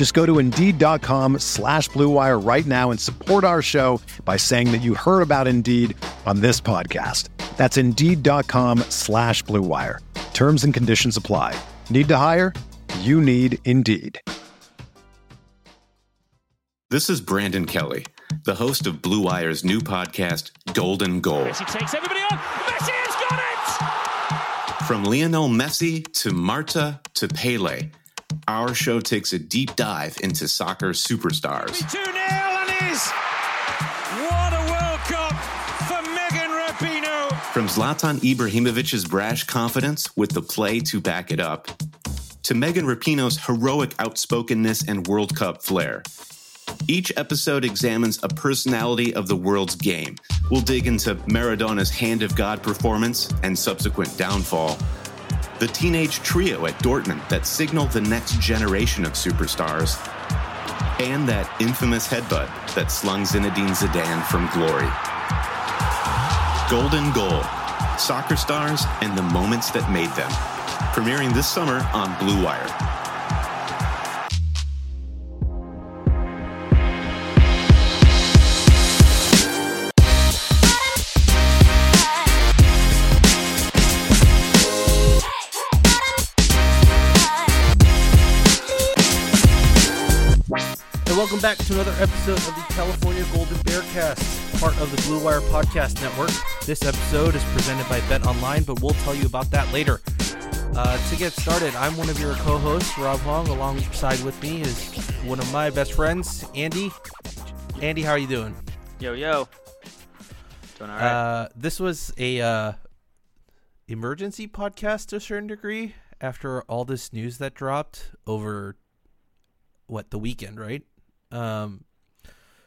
Just go to Indeed.com slash BlueWire right now and support our show by saying that you heard about Indeed on this podcast. That's Indeed.com slash BlueWire. Terms and conditions apply. Need to hire? You need Indeed. This is Brandon Kelly, the host of Blue Wire's new podcast, Golden Goal. Messi takes everybody on. Messi has got From Lionel Messi to Marta to Pele, our show takes a deep dive into soccer superstars. 2 0 and is. What a World Cup for Megan Rapinoe. From Zlatan Ibrahimovic's brash confidence with the play to back it up, to Megan Rapinoe's heroic outspokenness and World Cup flair. Each episode examines a personality of the world's game. We'll dig into Maradona's Hand of God performance and subsequent downfall, the teenage trio at Dortmund that signaled the next generation of superstars, and that infamous headbutt that slung Zinedine Zidane from glory. Golden Goal Soccer Stars and the Moments That Made Them. Premiering this summer on Blue Wire. Welcome back to another episode of the California Golden Bearcast, part of the Blue Wire Podcast Network. This episode is presented by Bet Online, but we'll tell you about that later. Uh, to get started, I'm one of your co-hosts, Rob Hong. Alongside with me is one of my best friends, Andy. Andy, how are you doing? Yo yo. Doing all right. Uh, this was a uh, emergency podcast to a certain degree after all this news that dropped over what the weekend, right? Um,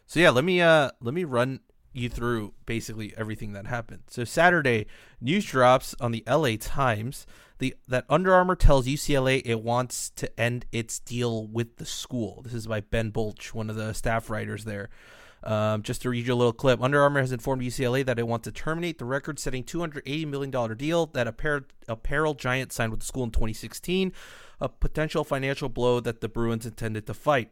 so yeah, let me uh let me run you through basically everything that happened. So Saturday, news drops on the LA Times the that Under Armour tells UCLA it wants to end its deal with the school. This is by Ben Bolch, one of the staff writers there. Um, just to read you a little clip, Under Armour has informed UCLA that it wants to terminate the record-setting $280 million deal that apparel, apparel giant signed with the school in 2016, a potential financial blow that the Bruins intended to fight.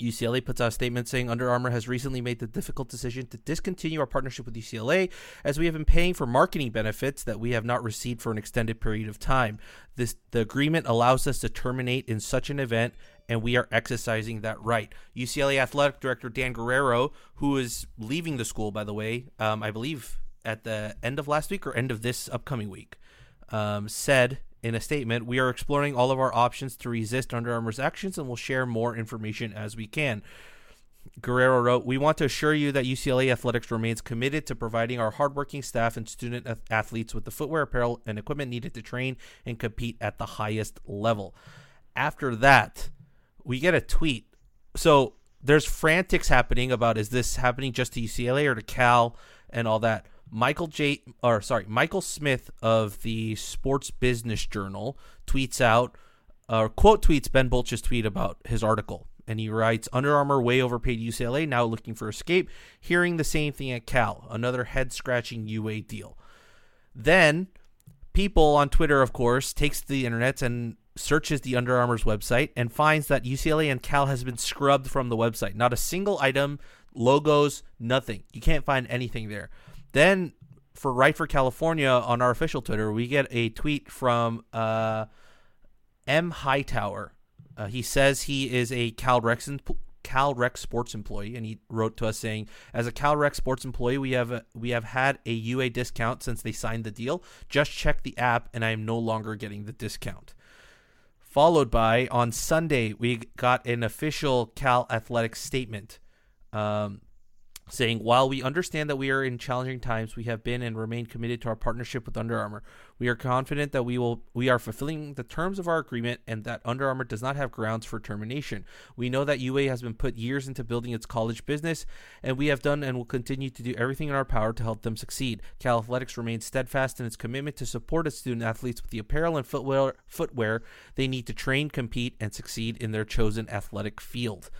UCLA puts out a statement saying Under Armour has recently made the difficult decision to discontinue our partnership with UCLA as we have been paying for marketing benefits that we have not received for an extended period of time. This the agreement allows us to terminate in such an event and we are exercising that right. UCLA athletic director Dan Guerrero, who is leaving the school by the way, um, I believe at the end of last week or end of this upcoming week, um, said in a statement, we are exploring all of our options to resist Under Armour's actions and will share more information as we can. Guerrero wrote, We want to assure you that UCLA Athletics remains committed to providing our hardworking staff and student ath- athletes with the footwear, apparel, and equipment needed to train and compete at the highest level. After that, we get a tweet. So there's frantics happening about is this happening just to UCLA or to Cal and all that. Michael J. or sorry, Michael Smith of the Sports Business Journal tweets out or quote tweets Ben Bolch's tweet about his article. And he writes Under Armour way overpaid UCLA, now looking for escape, hearing the same thing at Cal, another head scratching UA deal. Then people on Twitter, of course, takes the internet and searches the Under Armour's website and finds that UCLA and Cal has been scrubbed from the website. Not a single item, logos, nothing. You can't find anything there. Then for Write for California on our official Twitter, we get a tweet from uh, M Hightower. Uh, he says he is a Cal Rec sports employee, and he wrote to us saying, "As a Cal Rec sports employee, we have a, we have had a UA discount since they signed the deal. Just check the app, and I am no longer getting the discount." Followed by on Sunday, we got an official Cal Athletics statement. Um, saying, While we understand that we are in challenging times, we have been and remain committed to our partnership with Under Armour. We are confident that we will we are fulfilling the terms of our agreement and that Under Armour does not have grounds for termination. We know that UA has been put years into building its college business, and we have done and will continue to do everything in our power to help them succeed. Cal Athletics remains steadfast in its commitment to support its student athletes with the apparel and footwear footwear they need to train, compete, and succeed in their chosen athletic field.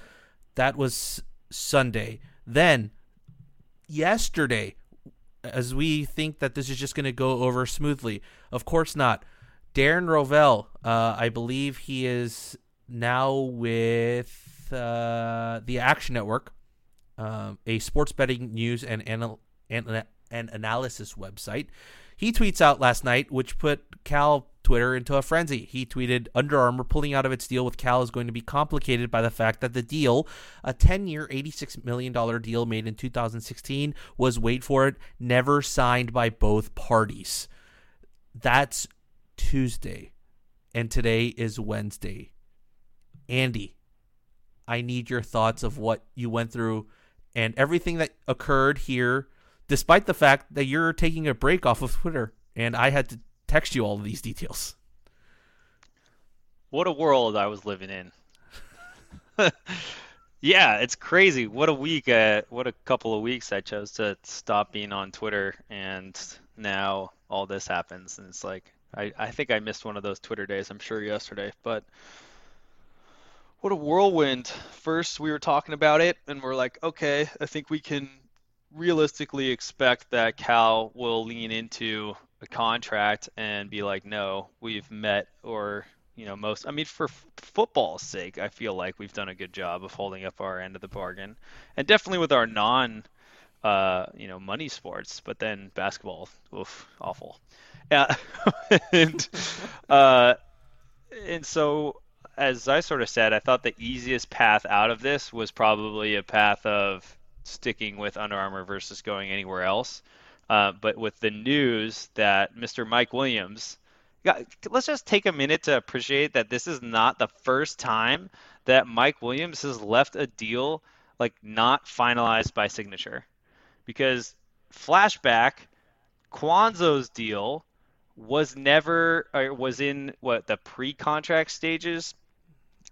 That was Sunday. Then yesterday as we think that this is just going to go over smoothly. Of course not. Darren Rovell, uh, I believe he is now with uh, the Action Network, um, a sports betting news and, anal- and, and analysis website. He tweets out last night, which put Cal Twitter into a frenzy. He tweeted Under Armour pulling out of its deal with Cal is going to be complicated by the fact that the deal, a 10 year, $86 million deal made in 2016, was, wait for it, never signed by both parties. That's Tuesday. And today is Wednesday. Andy, I need your thoughts of what you went through and everything that occurred here, despite the fact that you're taking a break off of Twitter. And I had to text you all of these details. What a world I was living in. yeah, it's crazy. What a week. Uh, what a couple of weeks I chose to stop being on Twitter, and now all this happens. And it's like, I, I think I missed one of those Twitter days, I'm sure, yesterday. But what a whirlwind. First, we were talking about it, and we're like, okay, I think we can realistically expect that Cal will lean into a contract and be like, no, we've met or you know most. I mean, for f- football's sake, I feel like we've done a good job of holding up our end of the bargain, and definitely with our non, uh, you know, money sports. But then basketball, oof, awful. Yeah, and uh, and so as I sort of said, I thought the easiest path out of this was probably a path of sticking with Under Armour versus going anywhere else. Uh, but with the news that Mr. Mike Williams, got, let's just take a minute to appreciate that this is not the first time that Mike Williams has left a deal like not finalized by signature. Because flashback, Cuonzo's deal was never or was in what the pre-contract stages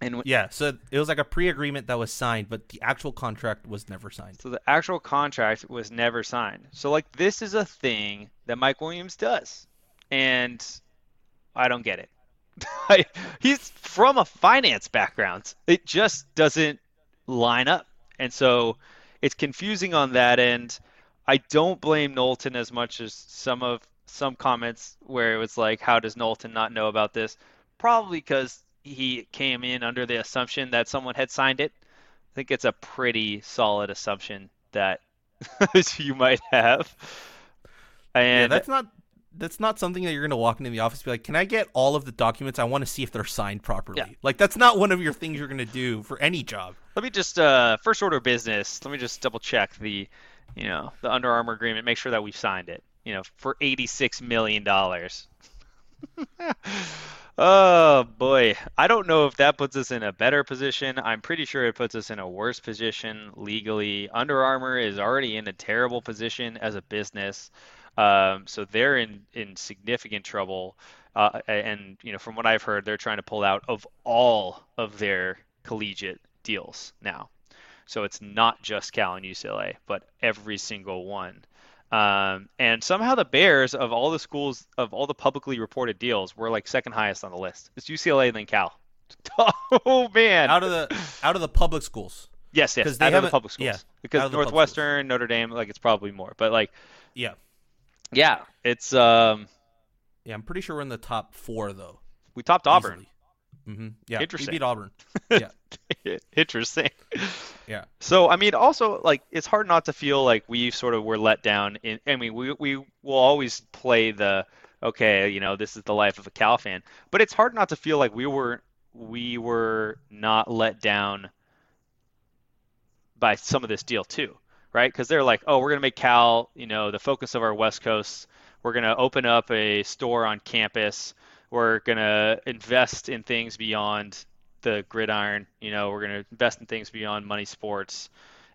and yeah, so it was like a pre-agreement that was signed, but the actual contract was never signed. So the actual contract was never signed. So like this is a thing that Mike Williams does, and I don't get it. He's from a finance background. It just doesn't line up, and so it's confusing on that end. I don't blame Knowlton as much as some of some comments where it was like, "How does Knowlton not know about this?" Probably because he came in under the assumption that someone had signed it. I think it's a pretty solid assumption that you might have. And yeah, that's not that's not something that you're going to walk into the office and be like, "Can I get all of the documents? I want to see if they're signed properly." Yeah. Like that's not one of your things you're going to do for any job. Let me just uh, first order of business. Let me just double check the, you know, the Under Armour agreement. Make sure that we've signed it. You know, for eighty six million dollars. Oh boy, I don't know if that puts us in a better position. I'm pretty sure it puts us in a worse position legally. Under Armour is already in a terrible position as a business, um, so they're in in significant trouble. Uh, and you know, from what I've heard, they're trying to pull out of all of their collegiate deals now. So it's not just Cal and UCLA, but every single one. Um, and somehow the Bears, of all the schools, of all the publicly reported deals, were like second highest on the list. It's UCLA and then Cal. oh man! Out of the out of the public schools. Yes, yes. They out of the public schools. Yeah, because Northwestern, Notre Dame, like it's probably more. But like, yeah, yeah, it's um, yeah. I'm pretty sure we're in the top four though. We topped Auburn. Mm-hmm. Yeah, Interesting. we beat Auburn. Yeah. Interesting. Yeah. So I mean, also like it's hard not to feel like we sort of were let down. In I mean, we we will always play the okay, you know, this is the life of a Cal fan, but it's hard not to feel like we were we were not let down by some of this deal too, right? Because they're like, oh, we're going to make Cal, you know, the focus of our West Coast. We're going to open up a store on campus. We're going to invest in things beyond the gridiron. You know, we're going to invest in things beyond money sports.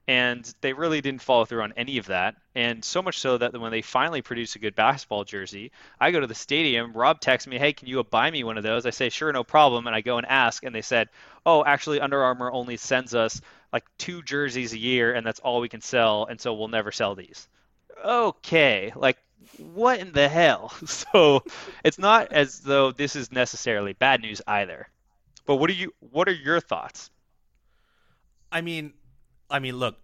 And they really didn't follow through on any of that. And so much so that when they finally produce a good basketball jersey, I go to the stadium. Rob texts me, hey, can you buy me one of those? I say, sure, no problem. And I go and ask. And they said, oh, actually, Under Armour only sends us like two jerseys a year, and that's all we can sell. And so we'll never sell these. Okay. Like, what in the hell? So it's not as though this is necessarily bad news either. But what are you? What are your thoughts? I mean, I mean, look,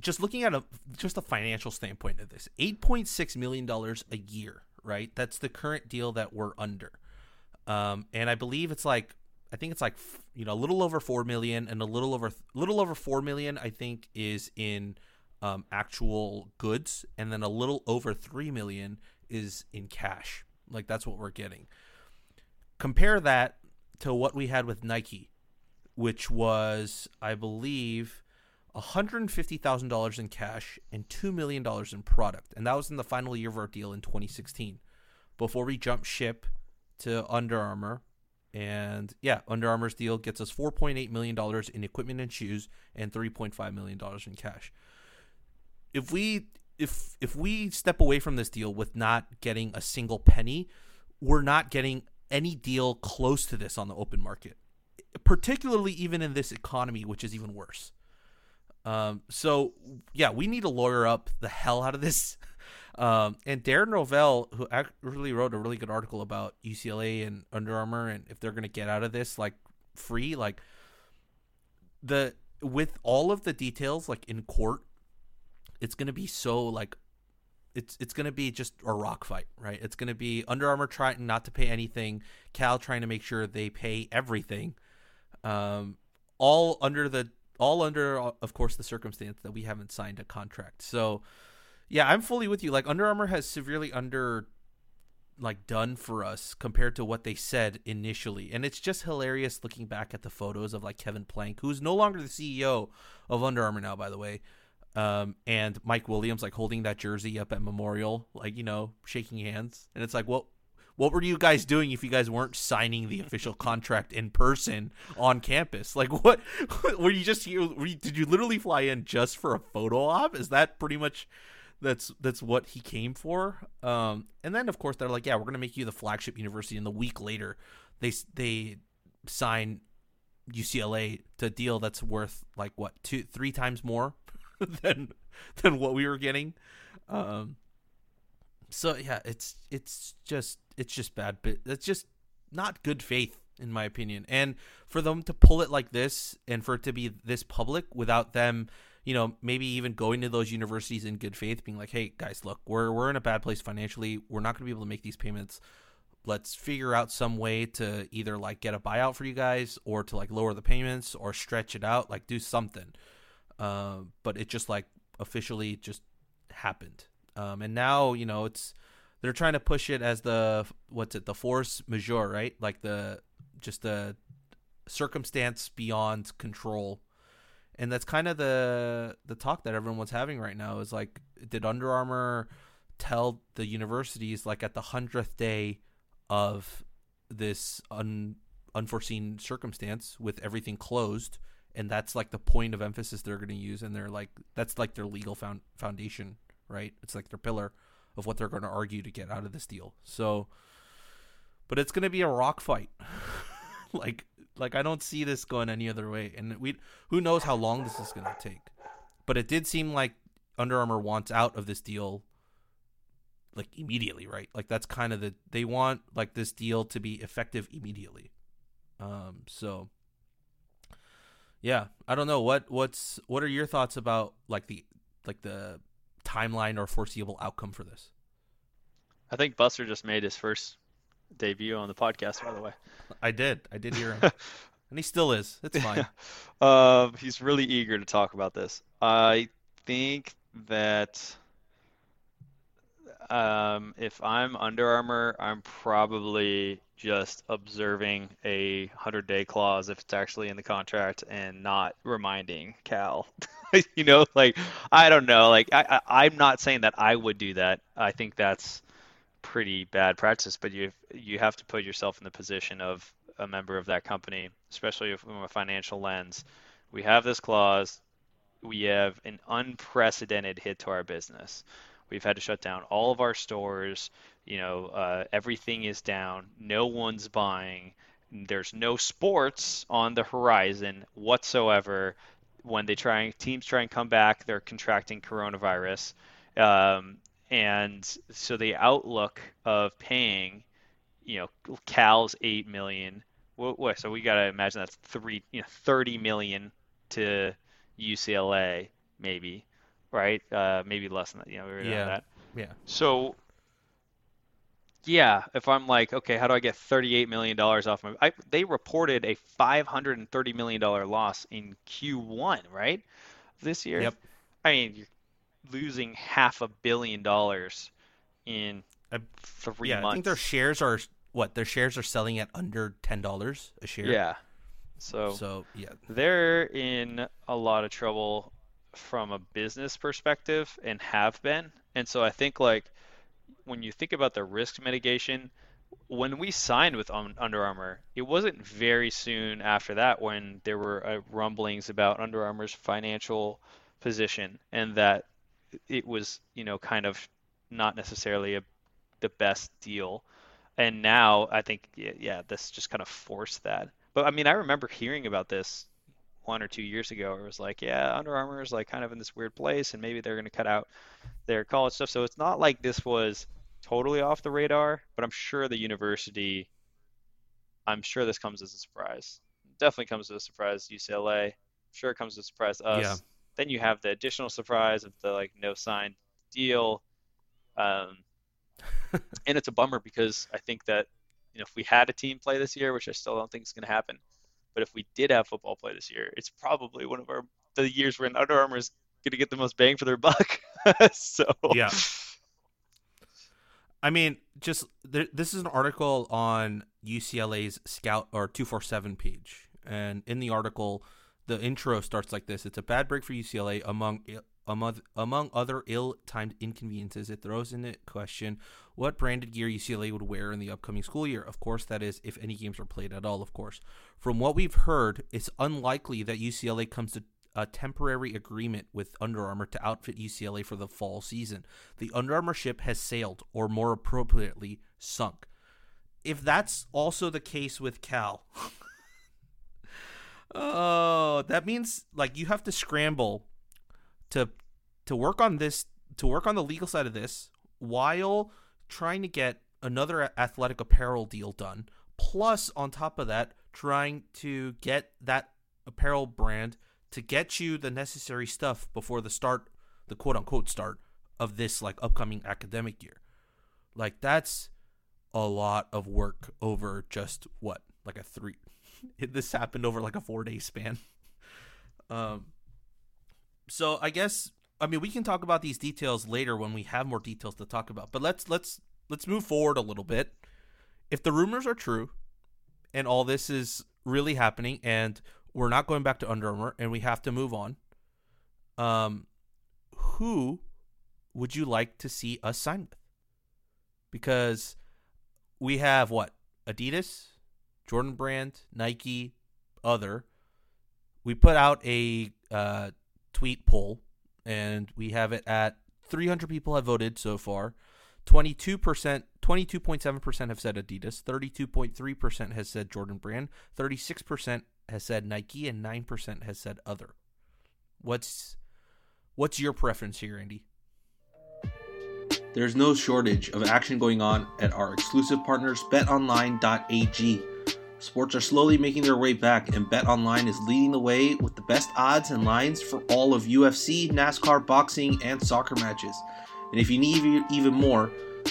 just looking at a just a financial standpoint of this, eight point six million dollars a year, right? That's the current deal that we're under, um, and I believe it's like I think it's like you know a little over four million and a little over little over four million. I think is in um, actual goods, and then a little over three million is in cash. Like that's what we're getting. Compare that to what we had with Nike, which was I believe $150,000 in cash and $2 million in product. And that was in the final year of our deal in 2016 before we jumped ship to Under Armour. And yeah, Under Armour's deal gets us $4.8 million in equipment and shoes and $3.5 million in cash. If we if if we step away from this deal with not getting a single penny, we're not getting any deal close to this on the open market. Particularly even in this economy, which is even worse. Um, so yeah, we need to lawyer up the hell out of this. Um, and Darren Rovell, who actually wrote a really good article about UCLA and Under Armour, and if they're going to get out of this like free, like the with all of the details like in court, it's going to be so like it's it's going to be just a rock fight, right? It's going to be Under Armour trying not to pay anything, Cal trying to make sure they pay everything, um, all under the all under, of course, the circumstance that we haven't signed a contract. So, yeah, I'm fully with you. Like Under Armour has severely under like done for us compared to what they said initially. And it's just hilarious looking back at the photos of like Kevin Plank, who's no longer the CEO of Under Armour now, by the way. Um, and Mike Williams like holding that jersey up at Memorial, like, you know, shaking hands. And it's like, well, what were you guys doing if you guys weren't signing the official contract in person on campus? Like, what were you just here? You, did you literally fly in just for a photo op? Is that pretty much that's that's what he came for? Um, and then of course they're like, yeah, we're gonna make you the flagship university. And the week later, they they sign UCLA to a deal that's worth like what two three times more than than what we were getting. Um, so yeah, it's it's just it's just bad, but it's just not good faith in my opinion. And for them to pull it like this and for it to be this public without them, you know, maybe even going to those universities in good faith, being like, "Hey guys, look, we're we're in a bad place financially. We're not going to be able to make these payments. Let's figure out some way to either like get a buyout for you guys or to like lower the payments or stretch it out, like do something." Uh, but it just like officially just happened. Um, and now you know it's they're trying to push it as the what's it the force majeure right like the just the circumstance beyond control and that's kind of the the talk that everyone was having right now is like did Under Armour tell the universities like at the hundredth day of this un, unforeseen circumstance with everything closed and that's like the point of emphasis they're going to use and they're like that's like their legal found, foundation right it's like their pillar of what they're going to argue to get out of this deal. So, but it's going to be a rock fight. like, like I don't see this going any other way, and we who knows how long this is going to take. But it did seem like Under Armour wants out of this deal like immediately, right? Like that's kind of the they want like this deal to be effective immediately. Um, so yeah, I don't know what what's what are your thoughts about like the like the timeline or foreseeable outcome for this? I think Buster just made his first debut on the podcast, by the way. I did. I did hear him. and he still is. It's fine. um, he's really eager to talk about this. I think that um, if I'm Under Armour, I'm probably just observing a 100 day clause if it's actually in the contract and not reminding Cal you know, like I don't know. Like I, I I'm not saying that I would do that. I think that's pretty bad practice. But you you have to put yourself in the position of a member of that company, especially from a financial lens. We have this clause. We have an unprecedented hit to our business. We've had to shut down all of our stores. You know, uh, everything is down. No one's buying. There's no sports on the horizon whatsoever. When they try, teams try and come back, they're contracting coronavirus, um, and so the outlook of paying, you know, Cal's eight million. So we got to imagine that's three, you know, thirty million to UCLA, maybe, right? Uh, maybe less than that. You know, we were Yeah. that. Yeah. So, yeah, if I'm like, okay, how do I get 38 million dollars off my? I, they reported a 530 million dollar loss in Q1, right? This year. Yep. I mean, you're losing half a billion dollars in I- three yeah, months. I think their shares are what their shares are selling at under ten dollars a share. Yeah. So, So yeah, they're in a lot of trouble from a business perspective and have been. And so I think like when you think about the risk mitigation, when we signed with Under Armour, it wasn't very soon after that when there were uh, rumblings about Under Armour's financial position and that it was, you know, kind of not necessarily a, the best deal. And now I think, yeah, yeah, this just kind of forced that. But I mean, I remember hearing about this one or two years ago. It was like, yeah, Under Armour is like kind of in this weird place, and maybe they're going to cut out their college stuff. So it's not like this was totally off the radar, but I'm sure the university, I'm sure this comes as a surprise. Definitely comes as a surprise to UCLA. sure it comes as a surprise to us. Yeah. Then you have the additional surprise of the like no signed deal. Um, and it's a bummer because I think that you know if we had a team play this year, which I still don't think is going to happen, but if we did have football play this year, it's probably one of our the years when Under Armour is going to get the most bang for their buck. so Yeah. I mean, just there, this is an article on UCLA's Scout or 247 page. And in the article, the intro starts like this It's a bad break for UCLA among. Among, other ill-timed inconveniences, it throws into question what branded gear UCLA would wear in the upcoming school year. Of course, that is if any games are played at all. Of course, from what we've heard, it's unlikely that UCLA comes to a temporary agreement with Under Armour to outfit UCLA for the fall season. The Under Armour ship has sailed, or more appropriately, sunk. If that's also the case with Cal, oh, that means like you have to scramble to to work on this to work on the legal side of this while trying to get another athletic apparel deal done. Plus, on top of that, trying to get that apparel brand to get you the necessary stuff before the start, the quote unquote start of this like upcoming academic year. Like that's a lot of work over just what like a three. this happened over like a four day span. Um. So I guess I mean we can talk about these details later when we have more details to talk about. But let's let's let's move forward a little bit. If the rumors are true, and all this is really happening, and we're not going back to Under Armour, and we have to move on. Um, who would you like to see us sign with? Because we have what Adidas, Jordan Brand, Nike, other. We put out a uh, tweet poll, and we have it at 300 people have voted so far. 22%, 22.7% have said Adidas, 32.3% has said Jordan Brand, 36% has said Nike, and 9% has said other. What's what's your preference here, Andy? There's no shortage of action going on at our exclusive partners, betonline.ag. Sports are slowly making their way back, and BetOnline is leading the way with the best odds and lines for all of UFC, NASCAR, boxing, and soccer matches. And if you need even more,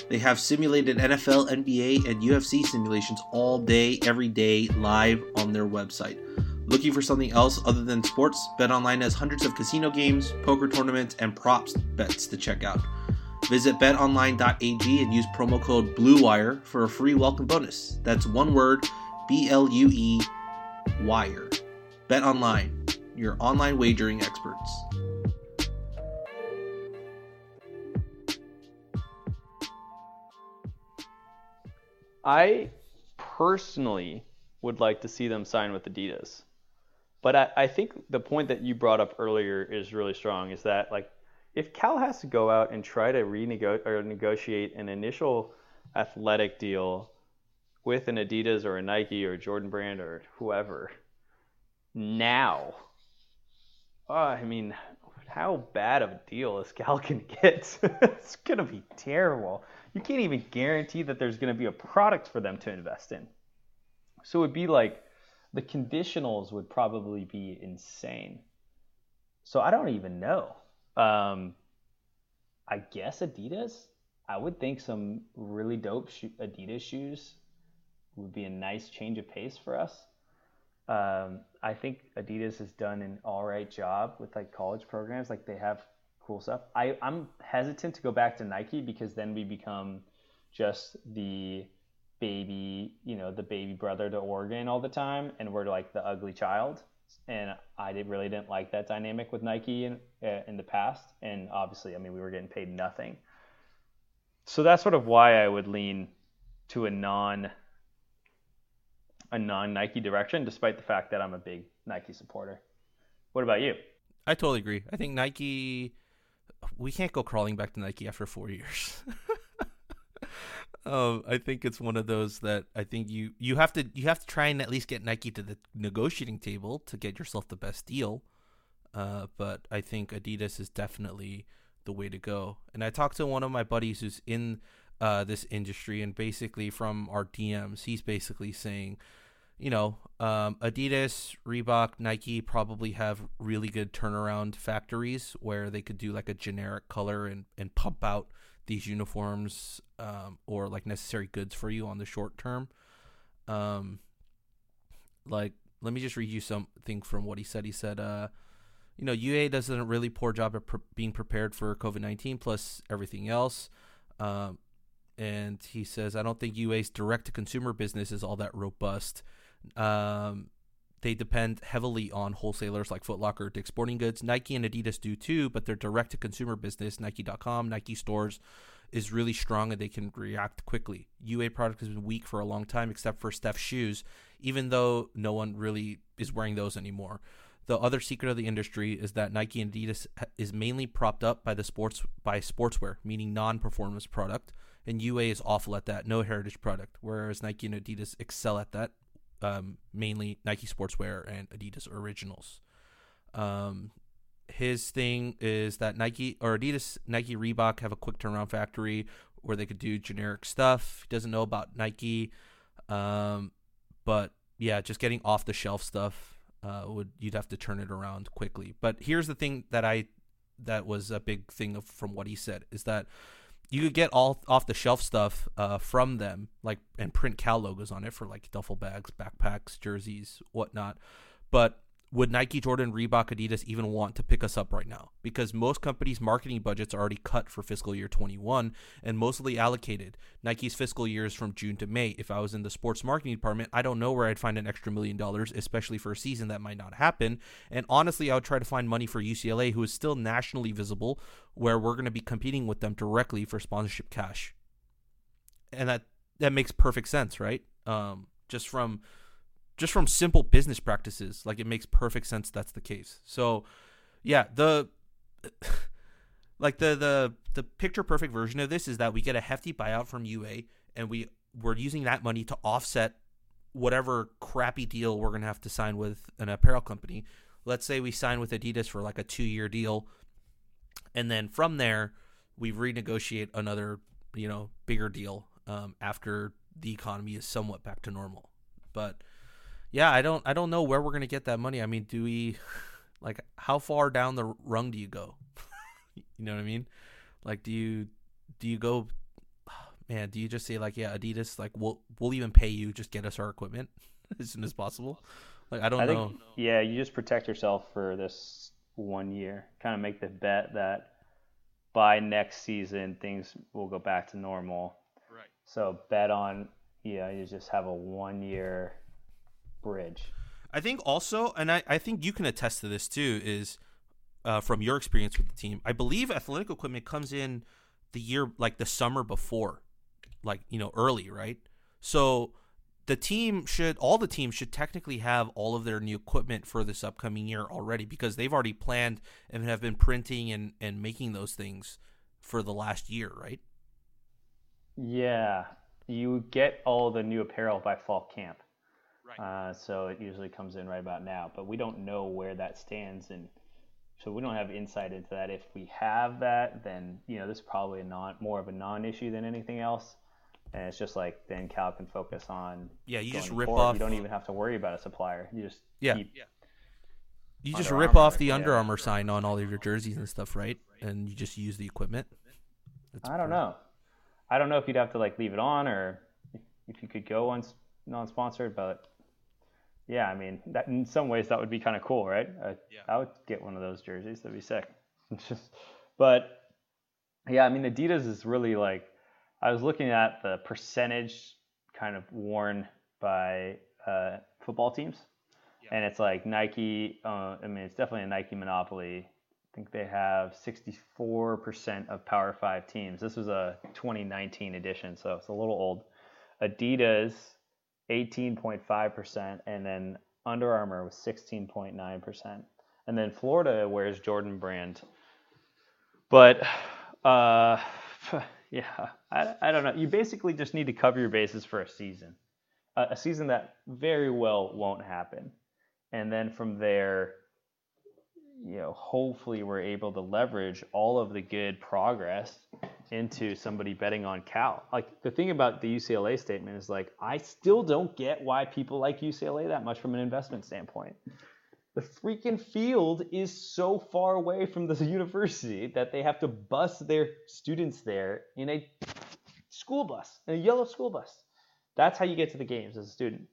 they have simulated NFL, NBA, and UFC simulations all day, every day, live on their website. Looking for something else other than sports? BetOnline has hundreds of casino games, poker tournaments, and props bets to check out. Visit betonline.ag and use promo code BLUEWIRE for a free welcome bonus. That's one word B L U E Wire. Bet Online, your online wagering experts. I personally would like to see them sign with Adidas. But I, I, think the point that you brought up earlier is really strong is that like if Cal has to go out and try to renegotiate an initial athletic deal with an Adidas or a Nike or a Jordan brand or whoever now, uh, I mean, how bad of a deal is Cal going to get? it's going to be terrible. You can't even guarantee that there's going to be a product for them to invest in. So it'd be like the conditionals would probably be insane. So I don't even know. Um, I guess Adidas. I would think some really dope Adidas shoes would be a nice change of pace for us. Um, I think Adidas has done an all right job with like college programs. Like they have cool stuff. I, I'm hesitant to go back to Nike because then we become just the baby, you know, the baby brother to Oregon all the time, and we're like the ugly child. And I did, really didn't like that dynamic with Nike in uh, in the past. And obviously, I mean, we were getting paid nothing. So that's sort of why I would lean to a non a non Nike direction, despite the fact that I'm a big Nike supporter. What about you? I totally agree. I think Nike, we can't go crawling back to Nike after four years. um, I think it's one of those that I think you you have to you have to try and at least get Nike to the negotiating table to get yourself the best deal. Uh, but I think Adidas is definitely the way to go. And I talked to one of my buddies who's in uh, this industry, and basically from our DMs, he's basically saying you know, um, Adidas, Reebok, Nike probably have really good turnaround factories where they could do like a generic color and, and pump out these uniforms um, or like necessary goods for you on the short term. Um, like, let me just read you something from what he said. He said, uh, you know, UA does a really poor job of pre- being prepared for COVID 19 plus everything else. Um, and he says, I don't think UA's direct to consumer business is all that robust. Um, they depend heavily on wholesalers like Foot Locker, Dick's Sporting Goods. Nike and Adidas do too, but their direct to consumer business, Nike.com, Nike stores, is really strong and they can react quickly. UA product has been weak for a long time, except for Steph's shoes, even though no one really is wearing those anymore. The other secret of the industry is that Nike and Adidas is mainly propped up by the sports by sportswear, meaning non-performance product, and UA is awful at that, no heritage product. Whereas Nike and Adidas excel at that, um, mainly Nike Sportswear and Adidas Originals. Um, his thing is that Nike or Adidas, Nike, Reebok have a quick turnaround factory where they could do generic stuff. He doesn't know about Nike, um, but yeah, just getting off the shelf stuff uh, would you'd have to turn it around quickly. But here's the thing that I that was a big thing of, from what he said is that you could get all off the shelf stuff uh, from them, like and print Cal logos on it for like duffel bags, backpacks, jerseys, whatnot. But would Nike, Jordan, Reebok, Adidas even want to pick us up right now? Because most companies' marketing budgets are already cut for fiscal year 21 and mostly allocated. Nike's fiscal year is from June to May. If I was in the sports marketing department, I don't know where I'd find an extra million dollars, especially for a season that might not happen. And honestly, I would try to find money for UCLA, who is still nationally visible, where we're going to be competing with them directly for sponsorship cash. And that that makes perfect sense, right? Um, just from just from simple business practices, like it makes perfect sense that's the case. So, yeah, the like the the the picture perfect version of this is that we get a hefty buyout from UA and we we're using that money to offset whatever crappy deal we're going to have to sign with an apparel company. Let's say we sign with Adidas for like a 2-year deal and then from there we renegotiate another, you know, bigger deal um, after the economy is somewhat back to normal. But yeah, I don't I don't know where we're gonna get that money. I mean, do we like how far down the rung do you go? you know what I mean? Like, do you do you go? Man, do you just say like, yeah, Adidas, like we'll we'll even pay you, just get us our equipment as soon as possible? Like, I don't I know. Think, yeah, you just protect yourself for this one year. Kind of make the bet that by next season things will go back to normal. Right. So bet on yeah, you just have a one year bridge. I think also, and I, I think you can attest to this too, is uh, from your experience with the team. I believe athletic equipment comes in the year like the summer before, like you know early, right? So the team should all the teams should technically have all of their new equipment for this upcoming year already because they've already planned and have been printing and, and making those things for the last year, right? Yeah. You get all the new apparel by fall camp. Right. Uh, so it usually comes in right about now, but we don't know where that stands and so we don't have insight into that. If we have that, then you know this is probably a non more of a non-issue than anything else. And it's just like then Cal can focus on. Yeah, you just rip forward. off. You don't even have to worry about a supplier. You just yeah. yeah. You just rip off the Under Armour sign on all of your jerseys and stuff, right? And you just use the equipment. That's I don't know. I don't know if you'd have to like leave it on or if you could go on non-sponsored, but yeah, I mean, that in some ways that would be kind of cool, right? I, yeah. I would get one of those jerseys. That'd be sick. but yeah, I mean, Adidas is really like I was looking at the percentage kind of worn by uh, football teams, yeah. and it's like Nike. Uh, I mean, it's definitely a Nike monopoly. I think they have 64% of Power Five teams. This was a 2019 edition, so it's a little old. Adidas 18.5%, and then Under Armour was 16.9%. And then Florida wears Jordan brand. But uh, yeah, I, I don't know. You basically just need to cover your bases for a season, uh, a season that very well won't happen. And then from there, you know, hopefully we're able to leverage all of the good progress into somebody betting on Cal. Like the thing about the UCLA statement is like I still don't get why people like UCLA that much from an investment standpoint. The freaking field is so far away from the university that they have to bus their students there in a school bus, in a yellow school bus. That's how you get to the games as a student.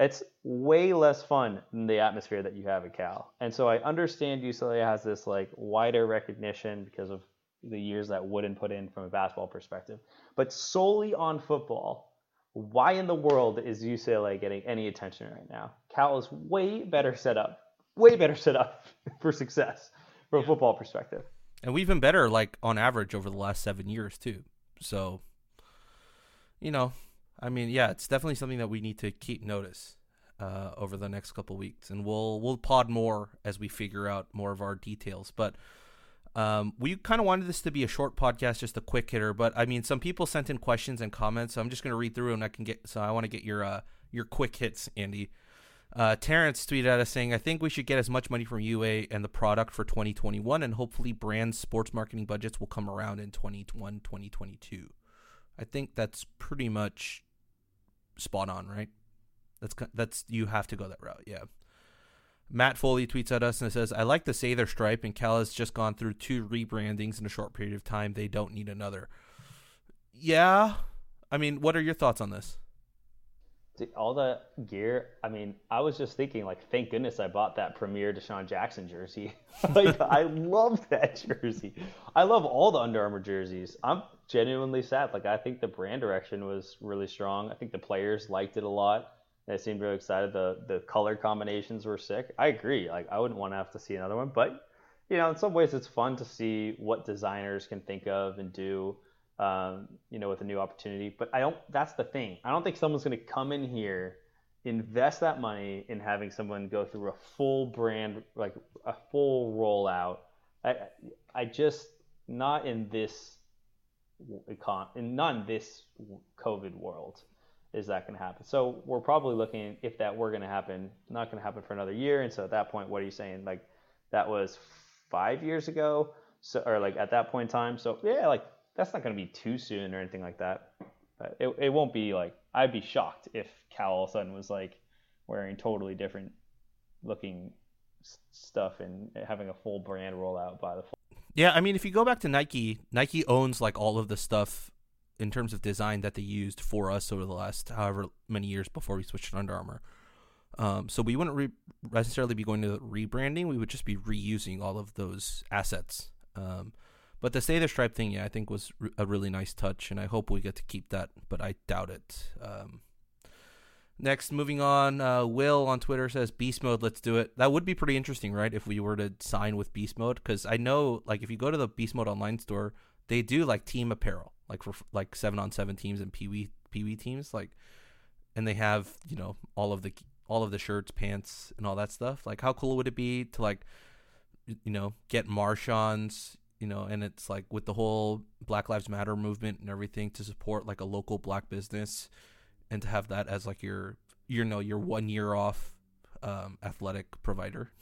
It's way less fun than the atmosphere that you have at Cal. And so I understand UCLA has this like wider recognition because of the years that Wooden put in from a basketball perspective. But solely on football, why in the world is UCLA getting any attention right now? Cal is way better set up, way better set up for success from a football perspective. And we've been better, like on average, over the last seven years too. So, you know, I mean, yeah, it's definitely something that we need to keep notice uh, over the next couple weeks, and we'll we'll pod more as we figure out more of our details. But um, we kind of wanted this to be a short podcast, just a quick hitter. But I mean, some people sent in questions and comments, so I'm just going to read through, and I can get. So I want to get your uh, your quick hits, Andy. Uh, Terrence tweeted at us saying, "I think we should get as much money from UA and the product for 2021, and hopefully, brand sports marketing budgets will come around in 2021, 2022." I think that's pretty much spot on, right? That's that's you have to go that route. Yeah. Matt Foley tweets at us and says, "I like the Sather stripe, and Cal has just gone through two rebrandings in a short period of time. They don't need another." Yeah, I mean, what are your thoughts on this? All the gear. I mean, I was just thinking, like, thank goodness I bought that Premier DeSean Jackson jersey. like, I love that jersey. I love all the Under Armour jerseys. I'm genuinely sad. Like, I think the brand direction was really strong. I think the players liked it a lot. They seemed really excited. The the color combinations were sick. I agree. Like, I wouldn't want to have to see another one, but you know, in some ways, it's fun to see what designers can think of and do um, you know, with a new opportunity. But I don't. That's the thing. I don't think someone's going to come in here, invest that money in having someone go through a full brand, like a full rollout. I, I just not in this econ, in not in this COVID world is that going to happen. So we're probably looking if that were going to happen, not going to happen for another year. And so at that point, what are you saying? Like that was five years ago, so or like at that point in time. So yeah, like that's not going to be too soon or anything like that. But it, it won't be like I'd be shocked if Cal all of a sudden was like wearing totally different looking stuff and having a full brand rollout by the. Full- yeah, I mean, if you go back to Nike, Nike owns like all of the stuff in terms of design that they used for us over the last however many years before we switched to Under Armour. Um, so we wouldn't re- necessarily be going to rebranding; we would just be reusing all of those assets. Um, but the Sather stripe thing, yeah, I think was a really nice touch, and I hope we get to keep that, but I doubt it. Um, next, moving on, uh, Will on Twitter says Beast Mode, let's do it. That would be pretty interesting, right? If we were to sign with Beast Mode, because I know, like, if you go to the Beast Mode online store, they do like team apparel, like for like seven on seven teams and Pee Wee teams. Like, and they have you know all of the all of the shirts, pants, and all that stuff. Like, how cool would it be to like, you know, get Marshawn's, you know, and it's like with the whole Black Lives Matter movement and everything to support like a local black business, and to have that as like your, you know, your one year off um, athletic provider.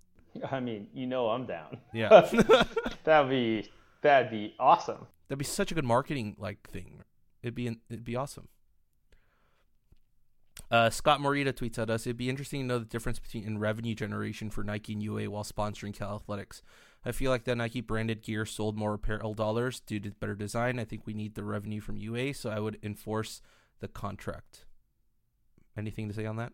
I mean, you know, I'm down. Yeah, that'd be that'd be awesome. That'd be such a good marketing like thing. It'd be it'd be awesome. Uh, Scott Morita tweets at us. It'd be interesting to know the difference between in revenue generation for Nike and UA while sponsoring Cal Athletics. I feel like the Nike branded gear sold more apparel dollars due to better design. I think we need the revenue from UA, so I would enforce the contract. Anything to say on that?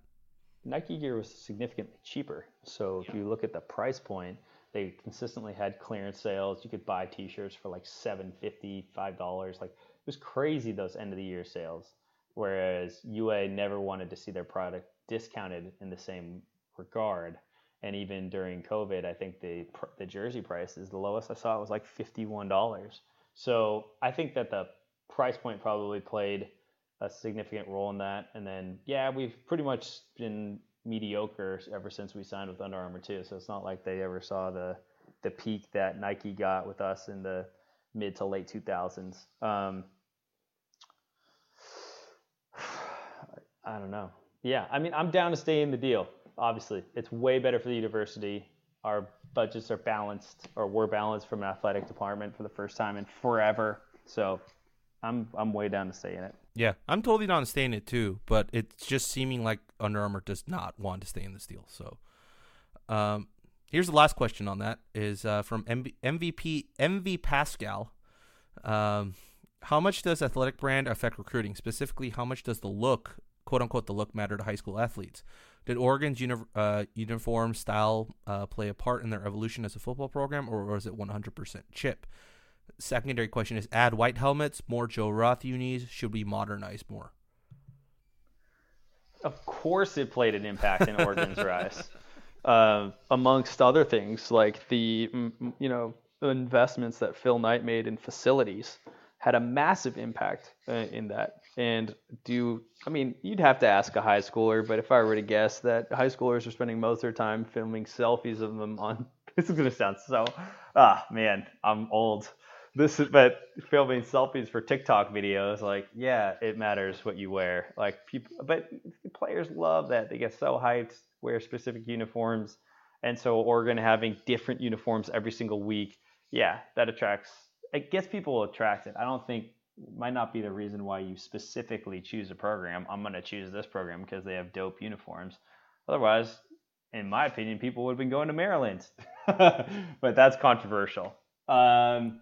Nike gear was significantly cheaper. So if you look at the price point, they consistently had clearance sales. You could buy T-shirts for like seven fifty, five dollars. Like it was crazy those end of the year sales whereas UA never wanted to see their product discounted in the same regard. And even during COVID, I think the the jersey price is the lowest I saw It was like fifty one dollars. So I think that the price point probably played a significant role in that. And then yeah, we've pretty much been mediocre ever since we signed with Under Armour too. So it's not like they ever saw the the peak that Nike got with us in the mid to late 2000s. Um, I don't know. Yeah, I mean, I'm down to stay in the deal. Obviously, it's way better for the university. Our budgets are balanced, or were balanced from an athletic department for the first time in forever. So, I'm I'm way down to stay in it. Yeah, I'm totally down to stay in it too. But it's just seeming like Under Armour does not want to stay in this deal. So, um, here's the last question on that is uh, from MV- MVP MV Pascal. Um, how much does athletic brand affect recruiting? Specifically, how much does the look quote unquote the look matter to high school athletes? Did Oregon's uni- uh, uniform style uh, play a part in their evolution as a football program, or was it 100% chip? Secondary question is: Add white helmets, more Joe Roth unis. Should we modernize more? Of course, it played an impact in Oregon's rise, uh, amongst other things like the you know investments that Phil Knight made in facilities had a massive impact uh, in that. And do I mean you'd have to ask a high schooler, but if I were to guess that high schoolers are spending most of their time filming selfies of them on this is gonna sound so ah man I'm old. This is but filming selfies for TikTok videos like yeah it matters what you wear like people but players love that they get so hyped wear specific uniforms and so Oregon having different uniforms every single week yeah that attracts it gets people attracted. I don't think might not be the reason why you specifically choose a program. I'm going to choose this program because they have dope uniforms. Otherwise, in my opinion, people would have been going to Maryland. but that's controversial. Um,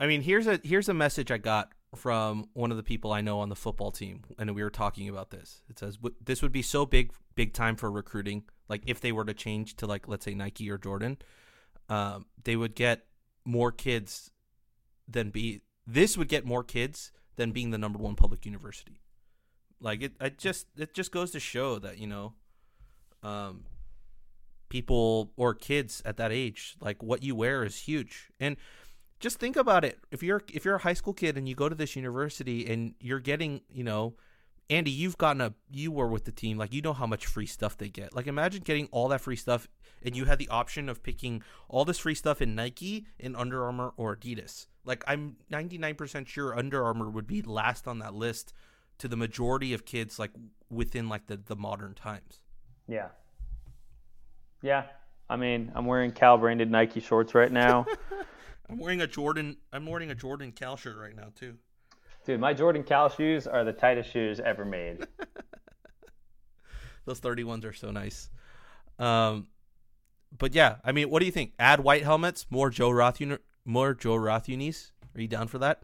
I mean, here's a here's a message I got from one of the people I know on the football team, and we were talking about this. It says this would be so big, big time for recruiting. Like if they were to change to like let's say Nike or Jordan, um, they would get more kids than be this would get more kids than being the number one public university. Like it, it just it just goes to show that you know, um, people or kids at that age, like what you wear is huge. And just think about it. If you're if you're a high school kid and you go to this university and you're getting, you know, Andy, you've gotten a you were with the team, like you know how much free stuff they get. Like imagine getting all that free stuff and you had the option of picking all this free stuff in Nike, in Under Armour, or Adidas. Like I'm 99% sure Under Armour would be last on that list to the majority of kids like within like the, the modern times. Yeah. Yeah. I mean, I'm wearing Cal branded Nike shorts right now. I'm wearing a Jordan I'm wearing a Jordan Cal shirt right now too. Dude, my Jordan Cal shoes are the tightest shoes ever made. Those 31s are so nice. Um but yeah, I mean, what do you think? Add white helmets, more Joe Roth uni- more Joe Roth unis. Are you down for that?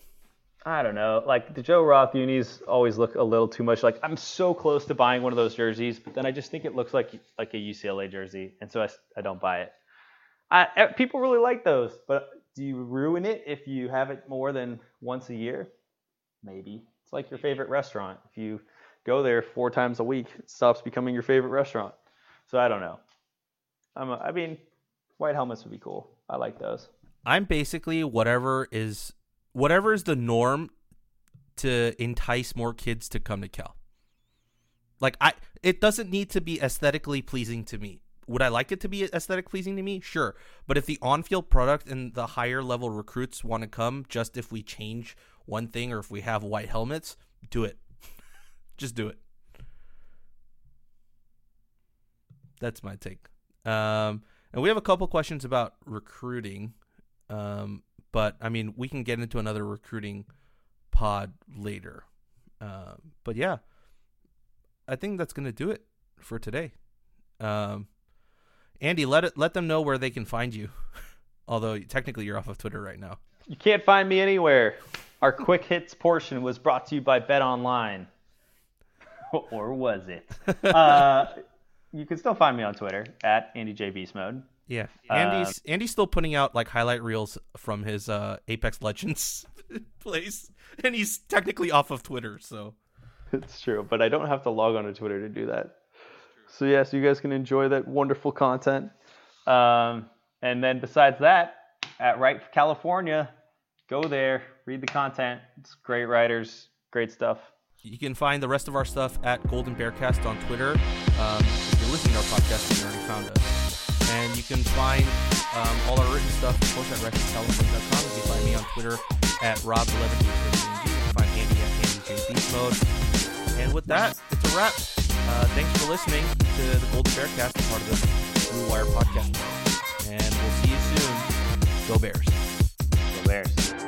I don't know. Like the Joe Roth unis always look a little too much. Like I'm so close to buying one of those jerseys, but then I just think it looks like like a UCLA jersey, and so I, I don't buy it. I, people really like those, but do you ruin it if you have it more than once a year? Maybe it's like your favorite restaurant. If you go there four times a week, it stops becoming your favorite restaurant. So I don't know. I'm a, I mean, white helmets would be cool. I like those. I'm basically whatever is whatever is the norm to entice more kids to come to Cal. Like I it doesn't need to be aesthetically pleasing to me. Would I like it to be aesthetic pleasing to me? Sure. But if the on-field product and the higher level recruits want to come just if we change one thing or if we have white helmets, do it. just do it. That's my take. Um, and we have a couple questions about recruiting. Um, but I mean, we can get into another recruiting pod later. Uh, but yeah, I think that's gonna do it for today. Um, Andy, let it let them know where they can find you. Although technically you're off of Twitter right now. You can't find me anywhere. Our quick hits portion was brought to you by Bet Online, or was it? Uh, you can still find me on Twitter at Andy J Beast Mode. Yeah, Andy's uh, Andy's still putting out like highlight reels from his uh, Apex Legends place, and he's technically off of Twitter. So it's true, but I don't have to log on to Twitter to do that. So yes, yeah, so you guys can enjoy that wonderful content. Um, and then besides that, at Right California, go there, read the content. It's great writers, great stuff. You can find the rest of our stuff at Golden Bearcast on Twitter. Um, if you're listening to our podcast, you already found us. And you can find um, all our written stuff, at WriteforCalifornia.com. You can find me on Twitter at Rob11. You can find Andy at Andy Beast Mode. And with that, it's a wrap. Uh, thanks for listening to the Golden Bearcast, as part of the Blue Wire podcast. And we'll see you soon. Go Bears. Bears.